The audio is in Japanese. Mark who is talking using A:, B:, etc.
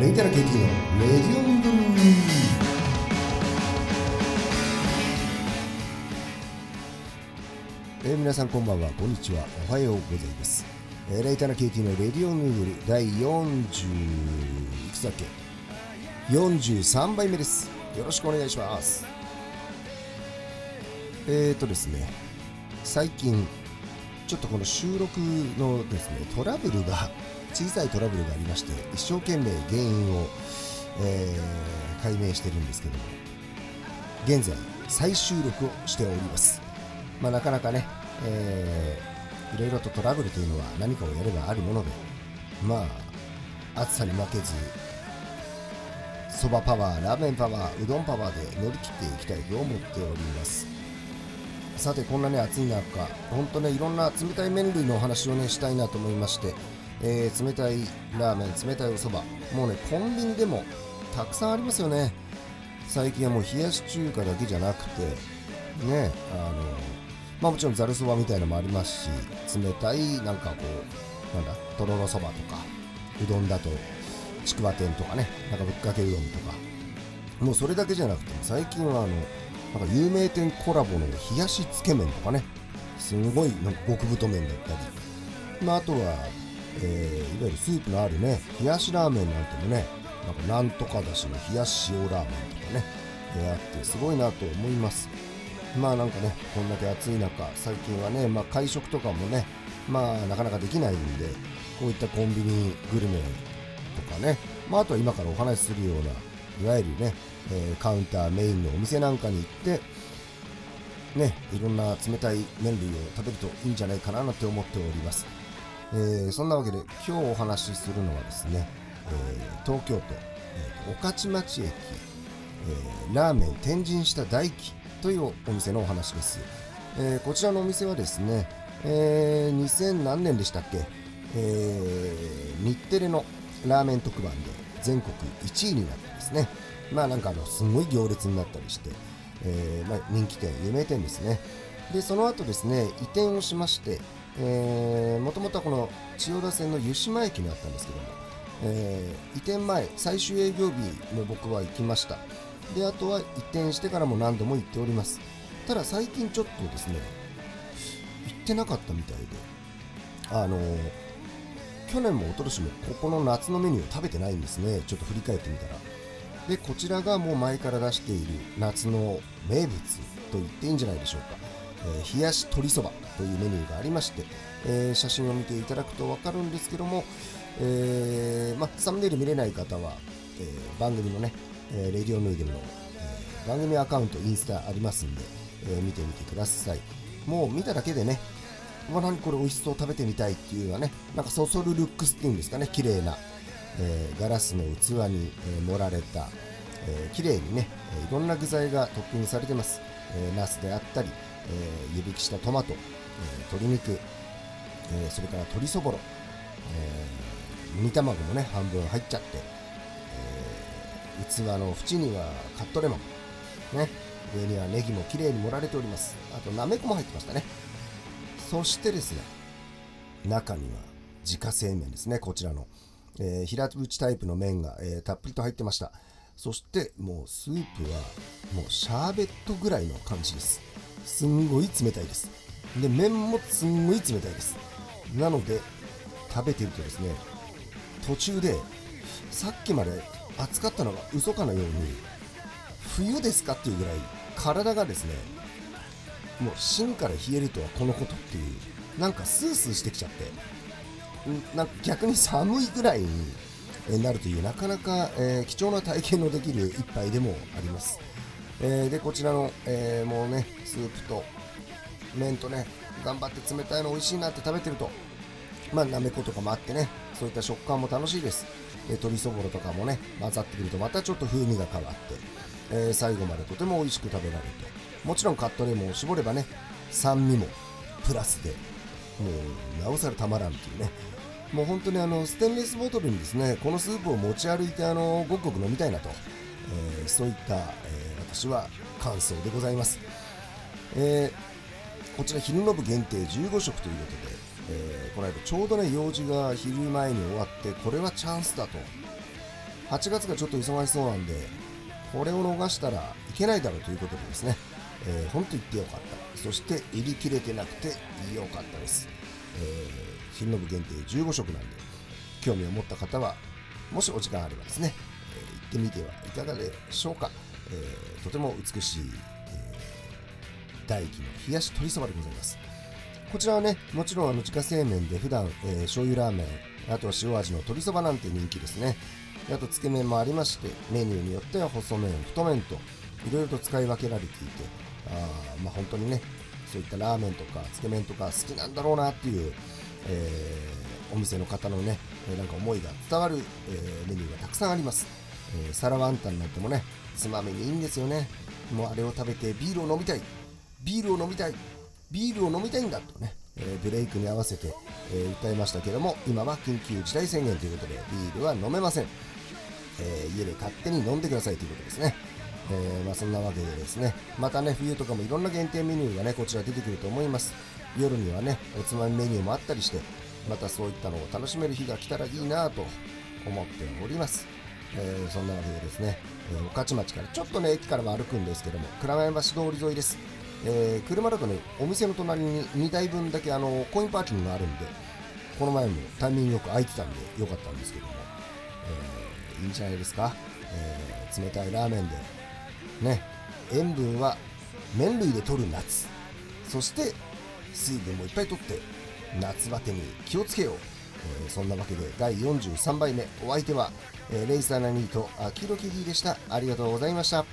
A: レイタラ KT のレディオンブルーえー皆さんこんばんは。こんにちは。おはようございます、えーレイタラ KT のレディオンヌードル第40いくつだっけ？43杯目です。よろしくお願いします。えーとですね最近ちょっとこの収録のですねトラブルが小さいトラブルがありまして一生懸命原因を、えー解明してるんですけども現在再収録をしております。まあなかなかね、えーいろいろとトラブルというのは何かをやればあるものでまあ暑さに負けずそばパワーラーメンパワーうどんパワーで乗り切っていきたいと思っております。さてこんなね暑い中本当ねいろんな冷たい麺類のお話をねしたいなと思いまして、えー冷たいラーメン冷たいお蕎麦。もうねコンビニでもたくさんありますよね。最近はもう冷やし中華だけじゃなくてねあのまあもちろんざるそばみたいのもありますし冷たいなんかこうなんだとろろそばとかうどんだとちくわ天とかねなんかぶっかけうどんとか。もうそれだけじゃなくても最近はあのなんか有名店コラボの冷やしつけ麺とかね。すごいなんか極太麺だったり、まあ、あとは、えーいわゆるスープのあるね冷やしラーメンなんてもねなんかなんとかだしの冷やし塩ラーメンとかね、えーあってすごいなと思います。まあなんかねこんだけ暑い中最近はね、まあ、会食とかもねまあなかなかできないんでこういったコンビニグルメとかね、まあ、あとは今からお話しするようないわゆるね、えーカウンターメインのお店なんかに行ってねいろんな冷たい麺類を食べるといいんじゃないかななんて思っております、えーそんなわけで今日お話しするのはですね、えー東京都、えー御徒町駅、えーラーメン天神下大輝というお店のお話です、えーこちらのお店はですね、えー2000何年でしたっけ、えー日テレのラーメン特番で全国1位になってですねまあなんかあのすごい行列になったりして、えーまあ、人気店有名店ですね。でその後ですね移転をしましてもともとはこの千代田線の湯島駅にあったんですけども、えー移転前最終営業日も僕は行きました。であとは移転してからも何度も行っております。ただ最近ちょっとですね行ってなかったみたいであのー去年も一昨年もここの夏のメニューを食べてないんですね。ちょっと振り返ってみたら。でこちらがもう前から出している夏の名物と言っていいんじゃないでしょうか、えー冷やし鶏そば。というメニューがありまして、えー写真を見ていただくと分かるんですけども、えーまあ、サムネイル見れない方は、えー番組のね、えーレディオヌードルの、えー番組アカウントインスタありますんで、えー見てみてください。もう見ただけでねうわ何これ美味しそう食べてみたいっていうようなねなんかそそるルックスっていうんですかね綺麗な、えーガラスの器に、えー盛られた、えー綺麗にね、えーいろんな具材がトッピングされてます、えー、ナスであったり、えー湯引きしたトマト、え鶏肉、えーそれから鶏そぼろ、えー、煮卵もね半分入っちゃって、えー器の縁にはカットレモンね上にはネギも綺麗に盛られております。あとなめこも入ってましたね。そしてですね中には自家製麺ですねこちらの、えー平打ちタイプの麺が、えーたっぷりと入ってました。そしてもうスープはもうシャーベットぐらいの感じです。すんごい冷たいです。で麺もすんごい冷たいです。なので食べてるとですね途中でさっきまで暑かったのが嘘かのように冬ですかっていうぐらい体がですねもう芯から冷えるとはこのことっていうなんかスースーしてきちゃってなんか逆に寒いぐらいになるというなかなか、えー貴重な体験のできる一杯でもあります、えーでこちらの、えーもうねスープと麺とね頑張って冷たいの美味しいなって食べてるとまあなめことかもあってねそういった食感も楽しいです、え鶏そぼろとかもね混ざってくるとまたちょっと風味が変わって、えー最後までとても美味しく食べられると。もちろんカットレモンを絞ればね酸味もプラスでもうなおさらたまらんっていうね。もう本当にあのステンレスボトルにですねこのスープを持ち歩いてあのごくごく飲みたいなと、えーそういった、えー私は感想でございます、えーこちら昼の部限定15食ということで、えーこの間ちょうどね用事が昼前に終わってこれはチャンスだと。8月がちょっと忙しそうなんでこれを逃したらいけないだろうということでですね、えー、本当言ってよかった。そして売り切れてなくてよかったです、えー、昼の部限定15食なんで興味を持った方はもしお時間あればですね、えー、行ってみてはいかがでしょうか、えー、とても美しい、大気の冷やし鶏そばでございます。こちらはね、もちろんあの自家製麺で普段、えー、醤油ラーメン、あとは塩味の鶏そばなんて人気ですね。あとつけ麺もありましてメニューによっては細麺太麺といろいろと使い分けられていてあまあ本当にねそういったラーメンとかつけ麺とか好きなんだろうなっていう、えー、お店の方のねなんか思いが伝わる、えー、メニューがたくさんあります、えー、サラワンタンなんてもねつまみにいいんですよね。もうあれを食べてビールを飲みたい。ビールを飲みたいビールを飲みたいんだとね、えー、ブレイクに合わせて、えー、訴えましたけども今は緊急事態宣言ということでビールは飲めませんえー、家で勝手に飲んでくださいということですね。え、まあ、そんなわけでですね、またね、冬とかもいろんな限定メニューがね、こちら出てくると思います。夜にはね、おつまみメニューもあったりして、またそういったのを楽しめる日が来たらいいなと思っております。えー、そんなわけでですね、えー、御徒町からちょっとね、駅からも歩くんですけども、倉山橋通り沿いです。えー、車だとね、お店の隣に2台分だけあのコインパーキングがあるんで、この前もタイミングよく空いてたんでよかったんですけども、えーいいんじゃないですか、えー、冷たいラーメンで。ね。塩分は麺類で取る夏そして水分もいっぱい取って夏バテに気をつけよう、えー、そんなわけで第43杯目。お相手は、えー、レイサーナニーとアキロキディでした。ありがとうございました。